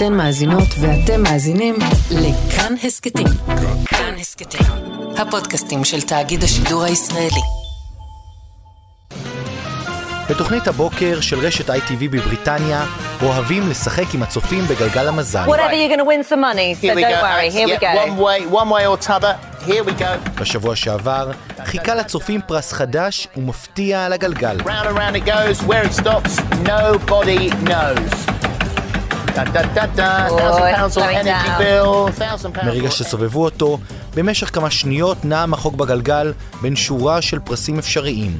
אתן מאזינות ואתם מאזינים לכאן הסכתים. כאן הסכתים, הפודקאסטים של תאגיד השידור הישראלי. בתוכנית הבוקר של רשת ITV בבריטניה, אוהבים לשחק עם הצופים בגלגל המזל. Whatever, you're going to win some money, so Here we don't go. worry. That's- Here we yeah, go. One way, one way or t'other. Here we go. בשבוע שעבר חיכה לצופים פרס חדש ומפתיע על הגלגל. Round and round it goes. Where it stops, nobody knows. מרגע שסובבו אותו, במשך כמה שניות נע המחוק בגלגל בין שורה של פרסים אפשריים,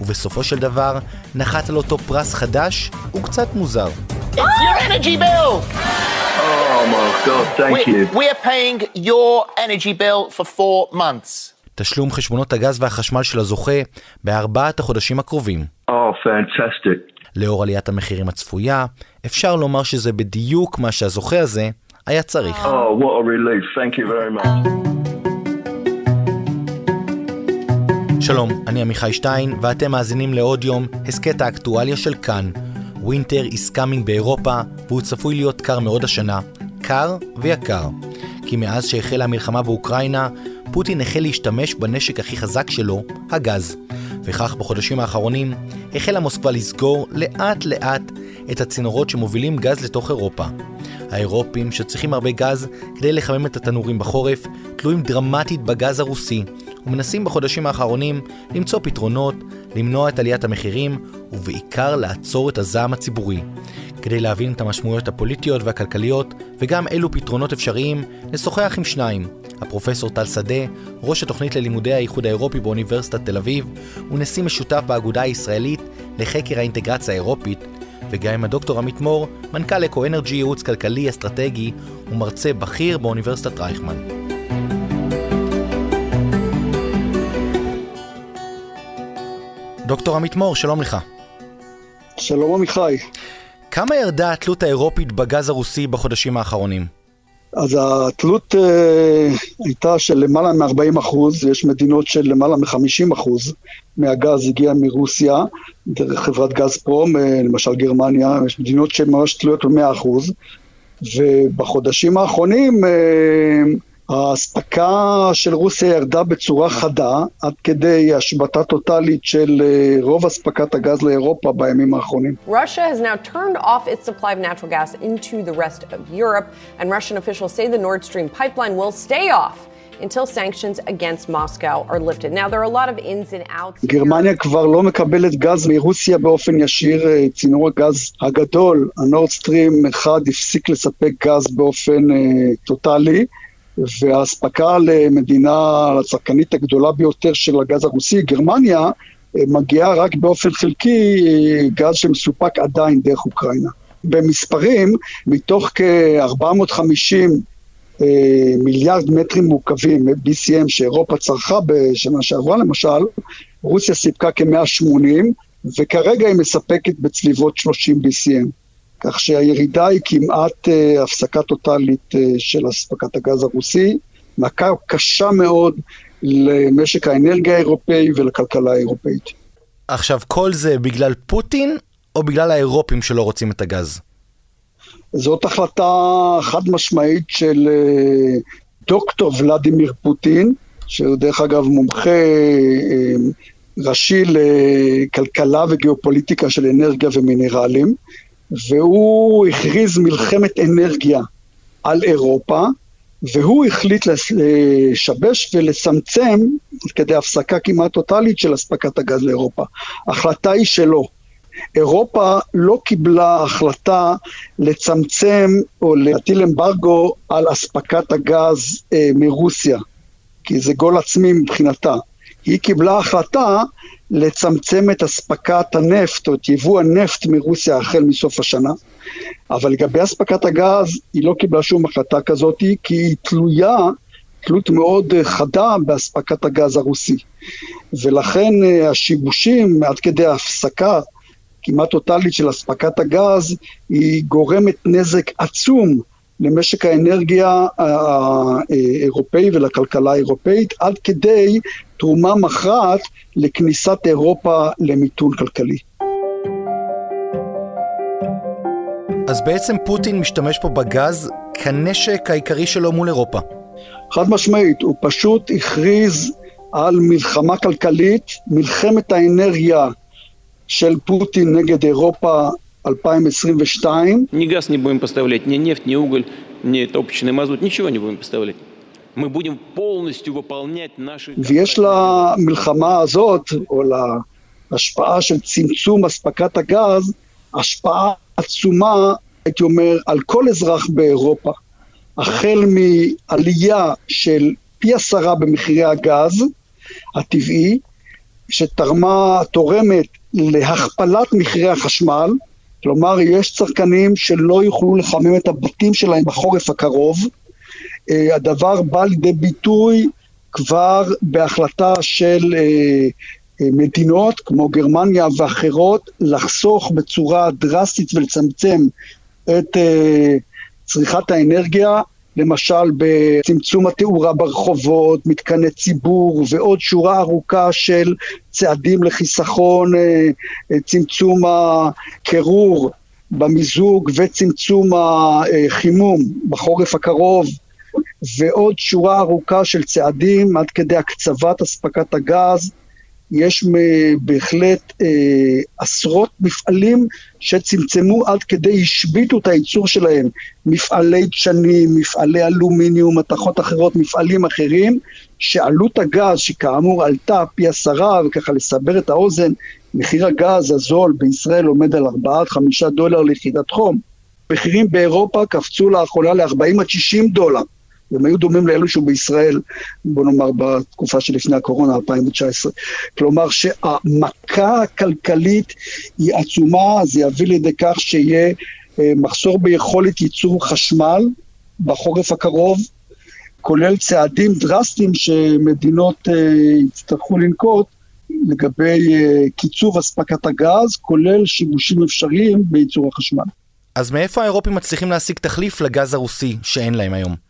ובסופו של דבר נחת על אותו פרס חדש וקצת מוזר. It's your energy bill. Oh my God, thank We, you. we're paying your energy bill for four months. תשלום חשבונות הגז והחשמל של הזוכה בארבעת החודשים הקרובים. Oh, fantastic. לאור עליית המחירים הצפויה, אפשר לומר שזה בדיוק מה שהזוכה הזה היה צריך. Oh, what a relief. Thank you very much. שלום, אני עמיחי שטיין, ואתם מאזינים לעוד יום, הסכת האקטואליה של כאן. ווינטר is coming באירופה, והוא צפוי להיות קר מאוד השנה. קר ויקר. כי מאז שהחלה המלחמה באוקראינה, פוטין החל להשתמש בנשק הכי חזק שלו, הגז. וכך בחודשים האחרונים החלה מוסקבה לסגור לאט לאט את הצינורות שמובילים גז לתוך אירופה. האירופים, שצריכים הרבה גז כדי לחמם את התנורים בחורף, תלויים דרמטית בגז הרוסי, ומנסים בחודשים האחרונים למצוא פתרונות, למנוע את עליית המחירים, ובעיקר לעצור את הזעם הציבורי. כדי להבין את המשמעויות הפוליטיות והכלכליות, וגם אילו פתרונות אפשריים, נשוחח עם שניים. הפרופסור טל שדה, ראש התוכנית ללימודי האיחוד האירופי באוניברסיטת תל אביב, ונשיא משותף באגודה הישראלית לחקר האינטגרציה האירופית, וגם עם הדוקטור עמית מור, מנכ"ל אקו אנרג'י ייעוץ כלכלי אסטרטגי ומרצה בכיר באוניברסיטת רייכמן. דוקטור עמית מור, שלום לך. שלום עמיחי. כמה ירדה התלות האירופית בגז הרוסי בחודשים האחרונים? אז התלות אה, הייתה של למעלה מ-40 אחוז, יש מדינות של למעלה מ-50 אחוז מהגז הגיע מרוסיה, דרך חברת גז פרום, אה, למשל גרמניה, יש מדינות שממש תלויות ב-100 אחוז, ובחודשים האחרונים אה, האספקה של רוסיה ירדה בצורה חדה, עד כדי השבתה טוטאלית של אה, רוב אספקת הגז לאירופה בימים האחרונים. Russia has now turned off its supply of natural gas into the rest of Europe, and Russian officials say the Nord Stream pipeline will stay off until sanctions against Moscow are lifted. Now, there are a lot of ins and outs. גרמניה כבר לא מקבלת גז מרוסיה באופן ישיר, אה, צינור הגז הגדול, הנורד סטרים 1, הפסיק לספק גז באופן אה, טוטאלי, והאספקה למדינה, לצרכנית הגדולה ביותר של הגז הרוסי, גרמניה, אה, מגיעה רק באופן חלקי אה, גז שמסופק עדיין דרך אוקראינה. במספרים, מתוך כ-450 אה, מיליארד מטרים מעוקבים, BCM, שאירופה צרכה בשנה שעברה למשל, רוסיה סיפקה כ-180, וכרגע היא מספקת בצליבות 30 BCM. כך שהירידה היא כמעט אה, הפסקה טוטאלית אה, של אספקת הגז הרוסי, מכה קשה מאוד למשק האנרגיה האירופאי ולכלכלה האירופאית. עכשיו, כל זה בגלל פוטין, או בגלל האירופים שלא רוצים את הגז? זאת החלטה חד משמעית של אה, דוקטור ולדימיר פוטין, שהוא דרך אגב מומחה אה, ראשי לכלכלה וגיאופוליטיקה של אנרגיה ומינרלים, והוא הכריז מלחמת אנרגיה על אירופה, והוא החליט לשבש ולצמצם כדי הפסקה כמעט טוטאלית של אספקת הגז לאירופה. ההחלטה היא שלו. אירופה לא קיבלה החלטה לצמצם או להטיל אמברגו על אספקת הגז אה, מרוסיה, כי זה גול עצמי מבחינתה. היא קיבלה החלטה לצמצם את אספקת הנפט או את יבוא הנפט מרוסיה החל מסוף השנה, אבל לגבי אספקת הגז היא לא קיבלה שום החלטה כזאת, כי היא תלויה תלות מאוד אה, חדה באספקת הגז הרוסי. ולכן אה, השיבושים עד כדי ההפסקה כמעט טוטאלית של אספקת הגז, היא גורמת נזק עצום למשק האנרגיה האירופאי ולכלכלה האירופאית, עד כדי תרומה מכרעת לכניסת אירופה למיתון כלכלי. אז בעצם פוטין משתמש פה בגז כנשק העיקרי שלו מול אירופה. חד משמעית, הוא פשוט הכריז על מלחמה כלכלית, מלחמת האנרגיה של פוטין נגד אירופה 2022. Ни газ не будем поставлять, ни нефть, ни уголь, ни топочный мазут, ничего не будем поставлять. Мы будем полностью выполнять наши... ויש למלחמה הזאת, או להשפעה של צמצום אספקת הגז, השפעה עצומה, הייתי אומר, על כל אזרח באירופה. החל מעלייה של פי עשרה במחירי הגז הטבעי, שתרמה, תורמת להכפלת מחירי החשמל, כלומר יש צרכנים שלא יוכלו לחמם את הבתים שלהם בחורף הקרוב. אה, הדבר בא לידי ביטוי כבר בהחלטה של אה, אה, מדינות כמו גרמניה ואחרות לחסוך בצורה דרסטית ולצמצם את צריכת האנרגיה, למשל בצמצום התאורה ברחובות, מתקני ציבור ועוד שורה ארוכה של צעדים לחיסכון, צמצום הקירור במיזוג וצמצום החימום בחורף הקרוב ועוד שורה ארוכה של צעדים עד כדי הקצבת אספקת הגז. יש בהחלט אה, עשרות מפעלים שצמצמו עד כדי, השביתו את הייצור שלהם. מפעלי דשנים, מפעלי אלומיניום, מתכות אחרות, מפעלים אחרים, שעלות הגז, שכאמור עלתה פי עשרה, וככה לסבר את האוזן, מחיר הגז הזול בישראל עומד על 4 עד 5 דולר ליחידת חום. מחירים באירופה קפצו לאחרונה ל-40 עד 60 דולר. והם היו דומים לאלו שהוא בישראל, בוא נאמר, בתקופה שלפני הקורונה, 2019. כלומר שהמכה הכלכלית היא עצומה, זה יביא לידי כך שיהיה אה, מחסור ביכולת ייצור חשמל בחורף הקרוב, כולל צעדים דרסטיים שמדינות אה, יצטרכו לנקוט לגבי אה, קיצוב אספקת הגז, כולל שימושים אפשריים בייצור החשמל. אז מאיפה האירופים מצליחים להשיג תחליף לגז הרוסי שאין להם היום?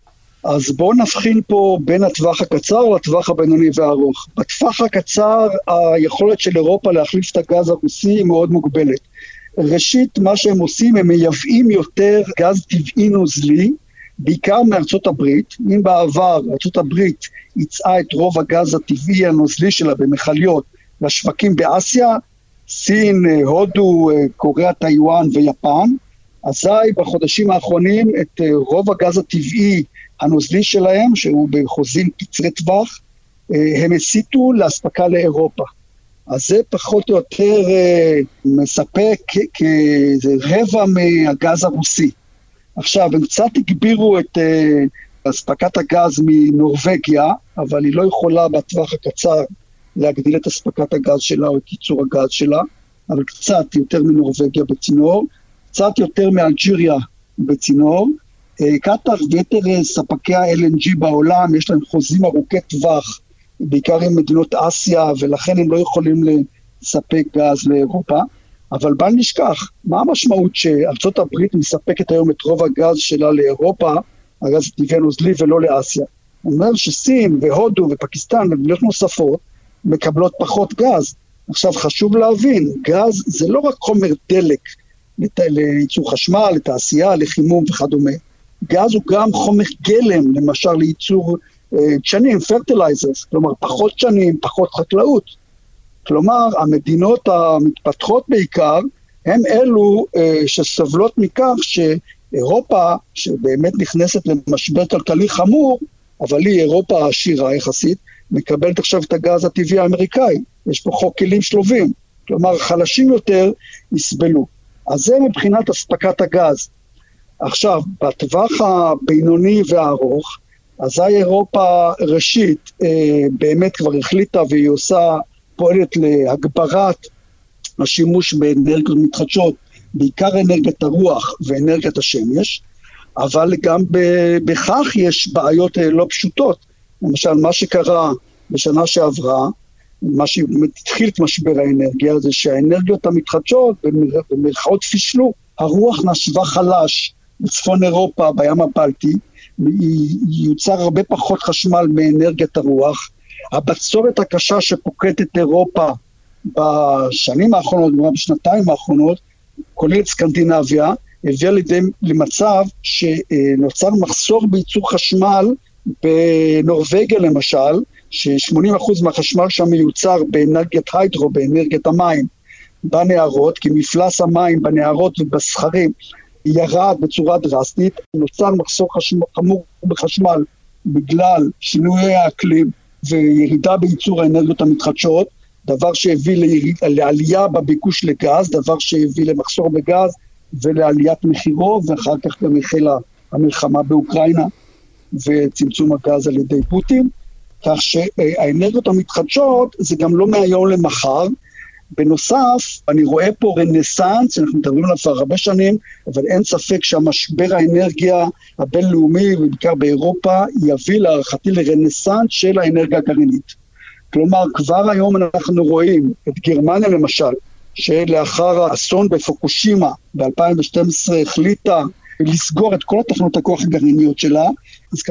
אז בואו נבחין פה בין הטווח הקצר לטווח הבינוני והארוך. בטווח הקצר היכולת של אירופה להחליף את הגז הרוסי היא מאוד מוגבלת. ראשית, מה שהם עושים, הם מייבאים יותר גז טבעי נוזלי, בעיקר מארצות הברית. אם בעבר ארצות הברית ייצאה את רוב הגז הטבעי הנוזלי שלה במכליות לשווקים באסיה, סין, הודו, קוריאה, טיוואן ויפן, אזי בחודשים האחרונים את רוב הגז הטבעי הנוזלי שלהם, שהוא בחוזים קצרי טווח, אה, הם הסיטו לאספקה לאירופה. אז זה פחות או יותר אה, מספק כאיזה רבע מהגז הרוסי. עכשיו, הם קצת הגבירו את אה, אספקת הגז מנורבגיה, אבל היא לא יכולה בטווח הקצר להגדיל את אספקת הגז שלה או את ייצור הגז שלה, אבל קצת יותר מנורבגיה בצינור, קצת יותר מאלג'יריה בצינור, קטאר ויתר אה, ספקי ה-LNG בעולם, יש להם חוזים ארוכי טווח, בעיקר עם מדינות אסיה, ולכן הם לא יכולים לספק גז לאירופה. אבל בל נשכח, מה המשמעות שארצות הברית מספקת היום את רוב הגז שלה לאירופה, הגז הטבעי הנוזלי ולא לאסיה? הוא אומר שסין והודו ופקיסטן ומדינות נוספות מקבלות פחות גז. עכשיו חשוב להבין, גז זה לא רק חומר דלק לייצור חשמל, לתעשייה, לחימום וכדומה. גז הוא גם חומר גלם, למשל לייצור דשנים, uh, fertilizers, כלומר פחות דשנים, פחות חקלאות. כלומר, המדינות המתפתחות בעיקר, הם אלו uh, שסובלות מכך שאירופה, שבאמת נכנסת למשבר כלכלי חמור, אבל היא אירופה עשירה יחסית, מקבלת עכשיו את הגז הטבעי האמריקאי. יש פה חוק כלים שלובים. כלומר, חלשים יותר יסבלו. אז זה מבחינת אספקת הגז. עכשיו, בטווח הבינוני והארוך, אזי אירופה ראשית אה, באמת כבר החליטה והיא עושה, פועלת להגברת השימוש באנרגיות מתחדשות, בעיקר אנרגיית הרוח ואנרגיית השמש, אבל גם בכך יש בעיות אה, לא פשוטות. למשל, מה שקרה בשנה שעברה, מה שהתחיל את משבר האנרגיה, זה שהאנרגיות המתחדשות במרכאות פישלו, הרוח נשבה חלש, בצפון אירופה, בים הבלטי, יוצר הרבה פחות חשמל מאנרגיית הרוח. הבצורת הקשה שפוקדת אירופה בשנים האחרונות, כלומר בשנתיים האחרונות, כולל סקנדינביה, הביאה לידי למצב שנוצר מחסור בייצור חשמל בנורבגיה למשל, ש-80% מהחשמל שם מיוצר באנרגיית היידרו, באנרגיית המים, בנהרות, כי מפלס המים בנהרות ובסכרים ירד בצורה דרסטית, נוצר מחסור חמור בחשמל בגלל שינויי האקלים וירידה בייצור האנרגיות המתחדשות, דבר שהביא ליריד, לעלייה בביקוש לגז, דבר שהביא למחסור בגז ולעליית מחירו, ואחר כך גם החלה המלחמה באוקראינה וצמצום הגז על ידי פוטין. כך שהאנרגיות המתחדשות זה גם לא מהיום למחר. בנוסף, אני רואה פה רנסאנס, אנחנו מדברים עליו כבר הרבה שנים, אבל אין ספק שהמשבר האנרגיה הבינלאומי, ובעיקר באירופה, יביא להערכתי לרנסאנס של האנרגיה הגרעינית. כלומר, כבר היום אנחנו רואים את גרמניה למשל, שלאחר האסון בפוקושימה ב-2012 החליטה לסגור את כל התחנות הכוח הגרעיניות שלה, אז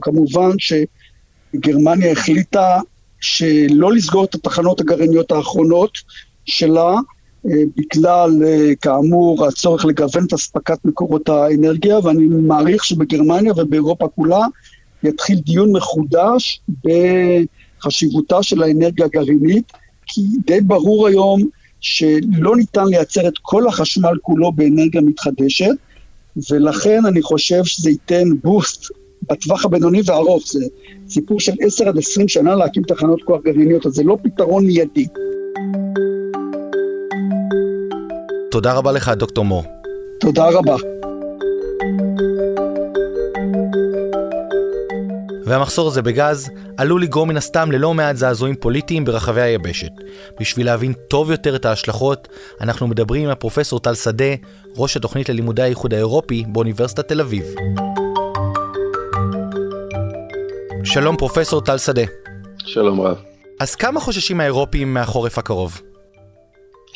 כמובן שגרמניה החליטה שלא לסגור את התחנות הגרעיניות האחרונות שלה, אה, בגלל, אה, כאמור, הצורך לגוון את אספקת מקורות האנרגיה, ואני מעריך שבגרמניה ובאירופה כולה יתחיל דיון מחודש בחשיבותה של האנרגיה הגרעינית, כי די ברור היום שלא ניתן לייצר את כל החשמל כולו באנרגיה מתחדשת, ולכן אני חושב שזה ייתן בוסט בטווח הבינוני והארוך. זה סיפור של 10 עד 20 שנה להקים תחנות כוח גרעיניות, אז זה לא פתרון מיידי. תודה רבה לך, דוקטור מור. תודה רבה. והמחסור הזה בגז עלול לגרום מן הסתם ללא מעט זעזועים פוליטיים ברחבי היבשת. בשביל להבין טוב יותר את ההשלכות, אנחנו מדברים עם הפרופסור טל שדה, ראש התוכנית ללימודי האיחוד האירופי באוניברסיטת תל אביב. שלום פרופסור טל שדה. שלום רב. אז כמה חוששים האירופים מהחורף הקרוב?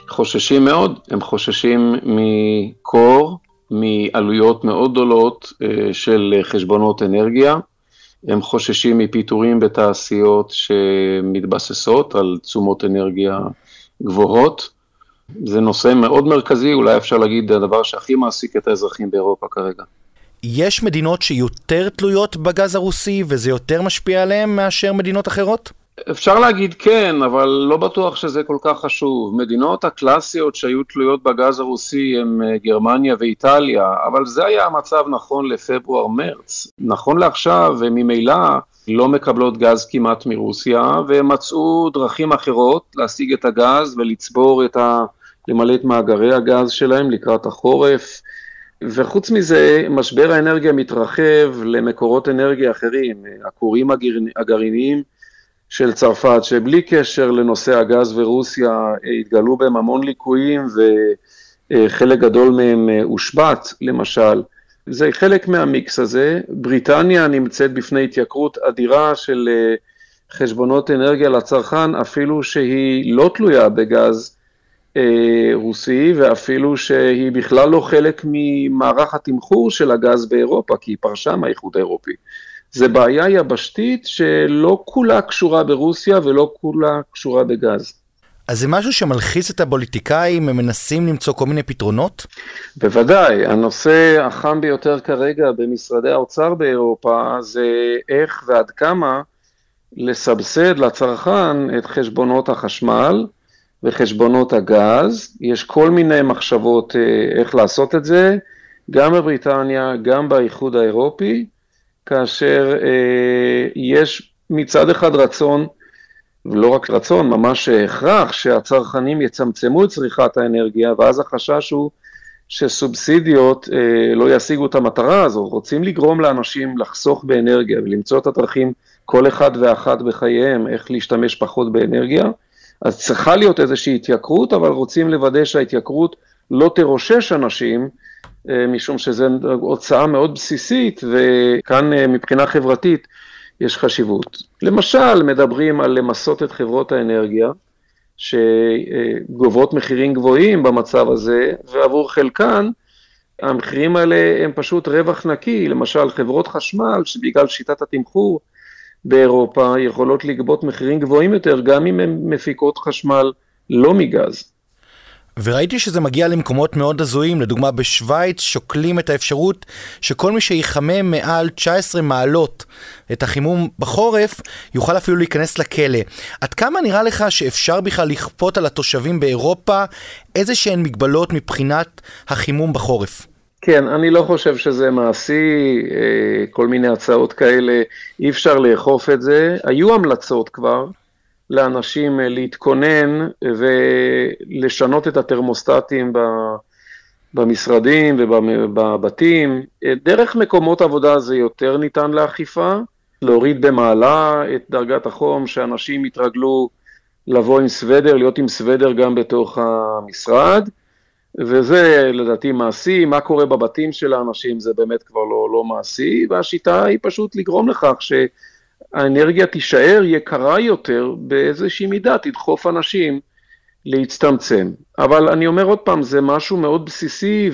חוששים מאוד, הם חוששים מקור, מעלויות מאוד גדולות אה, של חשבונות אנרגיה, הם חוששים מפיטורים בתעשיות שמתבססות על תשומות אנרגיה גבוהות. זה נושא מאוד מרכזי, אולי אפשר להגיד הדבר שהכי מעסיק את האזרחים באירופה כרגע. יש מדינות שיותר תלויות בגז הרוסי וזה יותר משפיע עליהן מאשר מדינות אחרות? אפשר להגיד כן, אבל לא בטוח שזה כל כך חשוב. מדינות הקלאסיות שהיו תלויות בגז הרוסי הם אה, גרמניה ואיטליה, אבל זה היה המצב נכון לפברואר-מרץ. נכון לעכשיו, וממילא לא מקבלות גז כמעט מרוסיה, והם מצאו דרכים אחרות להשיג את הגז ולצבור את ה... למלא את מאגרי הגז שלהם לקראת החורף. וחוץ מזה, משבר האנרגיה מתרחב למקורות אנרגיה אחרים, הכורים הגרעיניים של צרפת, שבלי קשר לנושא הגז ורוסיה התגלו בהם המון ליקויים וחלק גדול מהם הושבת, למשל. זה חלק מהמיקס הזה. בריטניה נמצאת בפני התייקרות אדירה של חשבונות אנרגיה לצרכן, אפילו שהיא לא תלויה בגז אה, רוסי, ואפילו שהיא בכלל לא חלק ממערך התמחור של הגז באירופה, כי היא פרשה מהאיחוד האירופי. זה בעיה יבשתית שלא כולה קשורה ברוסיה ולא כולה קשורה בגז. אז זה משהו שמלחיץ את הפוליטיקאים, הם מנסים למצוא כל מיני פתרונות? בוודאי, הנושא החם ביותר כרגע במשרדי האוצר באירופה זה איך ועד כמה לסבסד לצרכן את חשבונות החשמל, וחשבונות הגז, יש כל מיני מחשבות אה, איך לעשות את זה, גם בבריטניה, גם באיחוד האירופי, כאשר אה, יש מצד אחד רצון, ולא רק רצון, ממש הכרח, שהצרכנים יצמצמו את צריכת האנרגיה, ואז החשש הוא שסובסידיות אה, לא ישיגו את המטרה הזו, רוצים לגרום לאנשים לחסוך באנרגיה ולמצוא את הדרכים, כל אחד ואחת בחייהם, איך להשתמש פחות באנרגיה. אז צריכה להיות איזושהי התייקרות, אבל רוצים לוודא שההתייקרות לא תרושש אנשים, אה, משום שזו הוצאה מאוד בסיסית, וכאן אה, מבחינה חברתית יש חשיבות. למשל, מדברים על למסות את חברות האנרגיה, שגובות מחירים גבוהים במצב הזה, ועבור חלקן, המחירים האלה הם פשוט רווח נקי, למשל חברות חשמל, שבגלל שיטת התמחור באירופה יכולות לגבות מחירים גבוהים יותר, גם אם הן מפיקות חשמל לא מגז. וראיתי שזה מגיע למקומות מאוד הזויים, לדוגמה בשוויץ שוקלים את האפשרות שכל מי שיחמם מעל 19 מעלות את החימום בחורף, יוכל אפילו להיכנס לכלא. עד כמה נראה לך שאפשר בכלל לכפות על התושבים באירופה איזה שהן מגבלות מבחינת החימום בחורף? כן, אני לא חושב שזה מעשי, אה, כל מיני הצעות כאלה, אי אפשר לאכוף את זה. היו המלצות כבר לאנשים אה, להתכונן ולשנות את התרמוסטטים במשרדים ובבתים. אה, דרך מקומות עבודה זה יותר ניתן לאכיפה, להוריד במעלה את דרגת החום, שאנשים יתרגלו לבוא עם סוודר, להיות עם סוודר גם בתוך המשרד. וזה לדעתי מעשי, מה קורה בבתים של האנשים זה באמת כבר לא, לא מעשי, והשיטה היא פשוט לגרום לכך שהאנרגיה תישאר יקרה יותר באיזושהי מידה, תדחוף אנשים להצטמצם. אבל אני אומר עוד פעם, זה משהו מאוד בסיסי,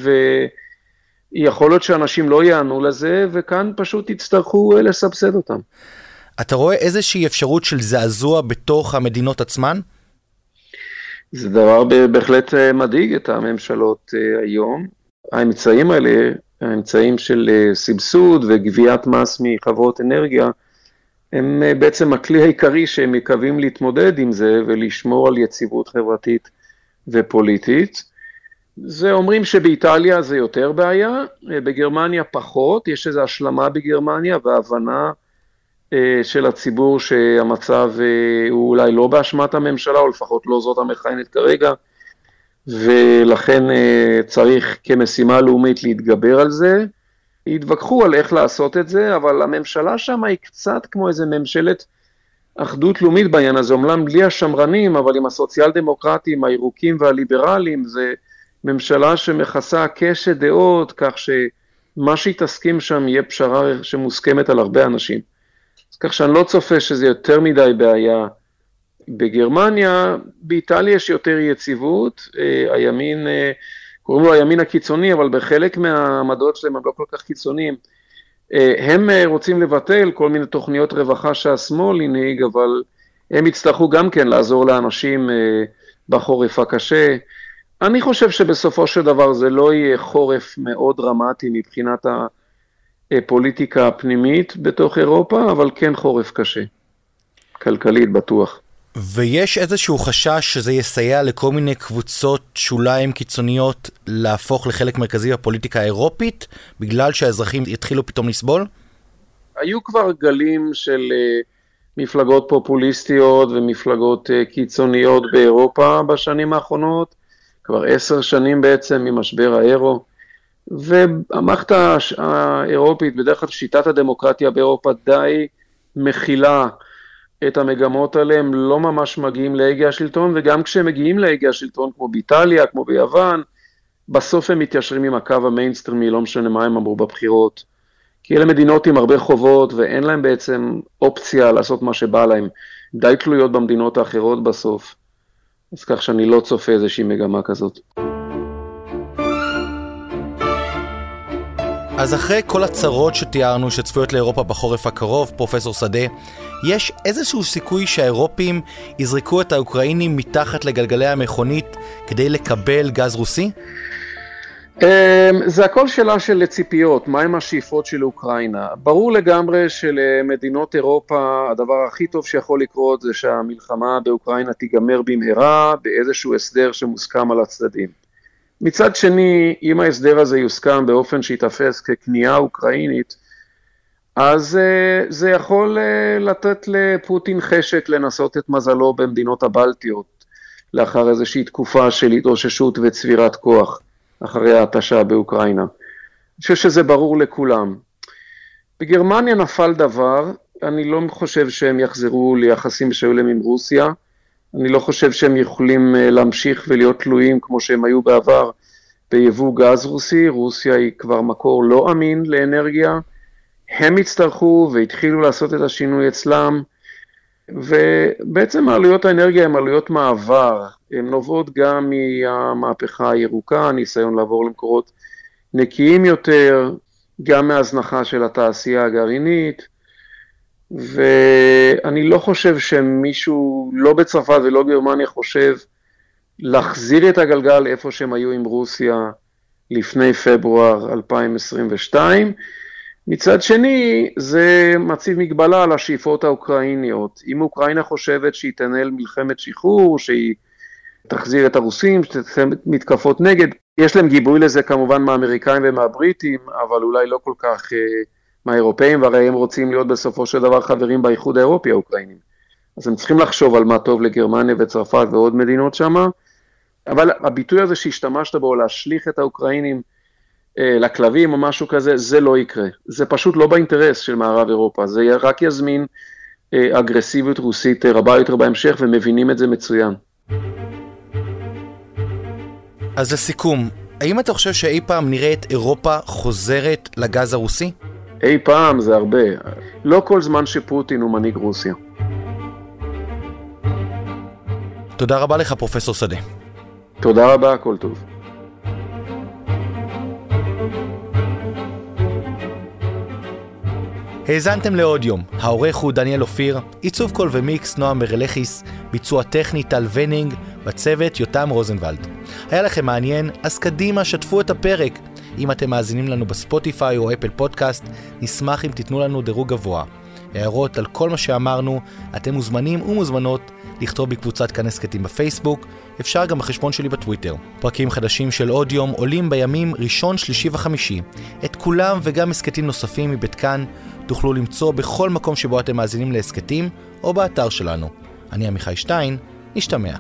ויכול להיות שאנשים לא יענו לזה, וכאן פשוט יצטרכו לסבסד אותם. אתה רואה איזושהי אפשרות של זעזוע בתוך המדינות עצמן? זה דבר בהחלט אה, מדאיג את הממשלות אה, היום. האמצעים האלה, האמצעים של אה, סבסוד וגביית מס מחברות אנרגיה, הם בעצם הכלי העיקרי שהם מקווים להתמודד עם זה ולשמור על יציבות חברתית ופוליטית. זה אומרים שבאיטליה זה יותר בעיה, בגרמניה פחות, יש איזו השלמה בגרמניה והבנה של הציבור שהמצב אה, הוא אולי לא באשמת הממשלה, או לפחות לא זאת המכהנת כרגע, ולכן אה, צריך כמשימה לאומית להתגבר על זה. התווכחו על איך לעשות את זה, אבל הממשלה שם היא קצת כמו איזה ממשלת אחדות לאומית בעניין הזה, אומנם בלי השמרנים, אבל עם הסוציאל דמוקרטים, הירוקים והליברלים, זה ממשלה שמכסה קשת דעות, כך שמה שהיא תסכים שם יהיה פשרה שמוסכמת על הרבה אנשים. כך שאני לא צופה שזה יותר מדי בעיה בגרמניה. באיטליה יש יותר יציבות, אה, הימין, אה, קוראים לו הימין הקיצוני, אבל בחלק מהעמדות שלהם הם לא כל כך קיצוניים. אה, הם רוצים לבטל כל מיני תוכניות רווחה שהשמאל הנהיג, אבל הם יצטרכו גם כן לעזור לאנשים בחורף הקשה. אני חושב שבסופו של דבר זה לא יהיה חורף מאוד דרמטי מבחינת ה... אה, פוליטיקה פנימית בתוך אירופה, אבל כן חורף קשה. כלכלית בטוח. ויש איזשהו חשש שזה יסייע לכל מיני קבוצות שוליים קיצוניות להפוך לחלק מרכזי בפוליטיקה האירופית, בגלל שהאזרחים יתחילו פתאום לסבול? היו כבר גלים של uh, מפלגות פופוליסטיות ומפלגות uh, קיצוניות באירופה בשנים האחרונות, כבר עשר שנים בעצם ממשבר האירו. והמערכת האירופית, בדרך כלל שיטת הדמוקרטיה באירופה די מכילה את המגמות האלה, הם לא ממש מגיעים להגה השלטון, וגם כשהם מגיעים להגה השלטון, כמו באיטליה, כמו ביוון, בסוף הם מתיישרים עם הקו המיינסטרימי, לא משנה מה הם אמרו בבחירות. כי אלה מדינות עם הרבה חובות, ואין להם בעצם אופציה לעשות מה שבא להם. די תלויות במדינות האחרות בסוף. אז כך שאני לא צופה איזושהי מגמה כזאת. אז אחרי כל הצרות שתיארנו שצפויות לאירופה בחורף הקרוב, פרופסור שדה, יש איזשהו סיכוי שהאירופים יזרקו את האוקראינים מתחת לגלגלי המכונית כדי לקבל גז רוסי? אמ, זה הכל שאלה של ציפיות, מהם השאיפות של אוקראינה. ברור לגמרי שלמדינות אירופה הדבר הכי טוב שיכול לקרות זה שהמלחמה באוקראינה תיגמר במהרה באיזשהו הסדר שמוסכם על הצדדים. מצד שני, אם ההסדר הזה יוסכם באופן שיתפס ככניעה אוקראינית, אז uh, זה יכול uh, לתת לפוטין חשק לנסות את מזלו במדינות הבלטיות, לאחר איזושהי תקופה של התאוששות וצבירת כוח, אחרי ההתשה באוקראינה. אני חושב שזה ברור לכולם. בגרמניה נפל דבר, אני לא חושב שהם יחזרו ליחסים שהיו להם עם רוסיה, אני לא חושב שהם יכולים אה, להמשיך ולהיות תלויים כמו שהם היו בעבר ביבוא גז רוסי, רוסיה היא כבר מקור לא אמין לאנרגיה, הם הצטרכו והתחילו לעשות את השינוי אצלם, ובעצם עלויות האנרגיה הן עלויות מעבר, הן נובעות גם מהמהפכה הירוקה, הניסיון לעבור למקורות נקיים יותר, גם מהזנחה של התעשייה הגרעינית, ואני לא חושב שמישהו, לא בצרפת ולא גרמניה, חושב להחזיר את הגלגל איפה שהם היו עם רוסיה לפני פברואר 2022. מצד שני, זה מציב מגבלה על השאיפות האוקראיניות. אם אוקראינה חושבת שהיא תנהל מלחמת שחרור, שהיא תחזיר את הרוסים, שתעשה מתקפות נגד, יש להם גיבוי לזה כמובן מהאמריקאים ומהבריטים, אבל אולי לא כל כך אה, מהאירופאים, והרי הם רוצים להיות בסופו של דבר חברים באיחוד האירופי האוקראינים. אז הם צריכים לחשוב על מה טוב לגרמניה וצרפת ועוד מדינות שמה, אבל הביטוי הזה שהשתמשת בו, להשליך את האוקראינים אה, לכלבים או משהו כזה, זה לא יקרה. זה פשוט לא באינטרס של מערב אירופה, זה רק יזמין אה, אגרסיביות רוסית אה, רבה יותר בהמשך, ומבינים את זה מצוין. אז לסיכום, האם אתה חושב שאי פעם נראה את אירופה חוזרת לגז הרוסי? אי פעם זה הרבה. לא כל זמן שפוטין הוא מנהיג רוסיה. תודה רבה לך, פרופסור שדה. תודה רבה, הכל טוב. האזנתם לעוד יום, העורך הוא דניאל אופיר, עיצוב קול ומיקס נועם ברלכיס, ביצוע טכני טל ונינג, בצוות יותם רוזנבלד. היה לכם מעניין? אז קדימה, שתפו את הפרק. אם אתם מאזינים לנו בספוטיפיי או אפל פודקאסט, נשמח אם תיתנו לנו דירוג גבוה. הערות על כל מה שאמרנו, אתם מוזמנים ומוזמנות לכתוב בקבוצת כאן הסכתים בפייסבוק, אפשר גם בחשבון שלי בטוויטר. פרקים חדשים של עוד יום עולים בימים ראשון, שלישי וחמישי. את כולם וגם הסכתים נוספים מבית כאן תוכלו למצוא בכל מקום שבו אתם מאזינים להסכתים או באתר שלנו. אני עמיחי שטיין, נשתמע.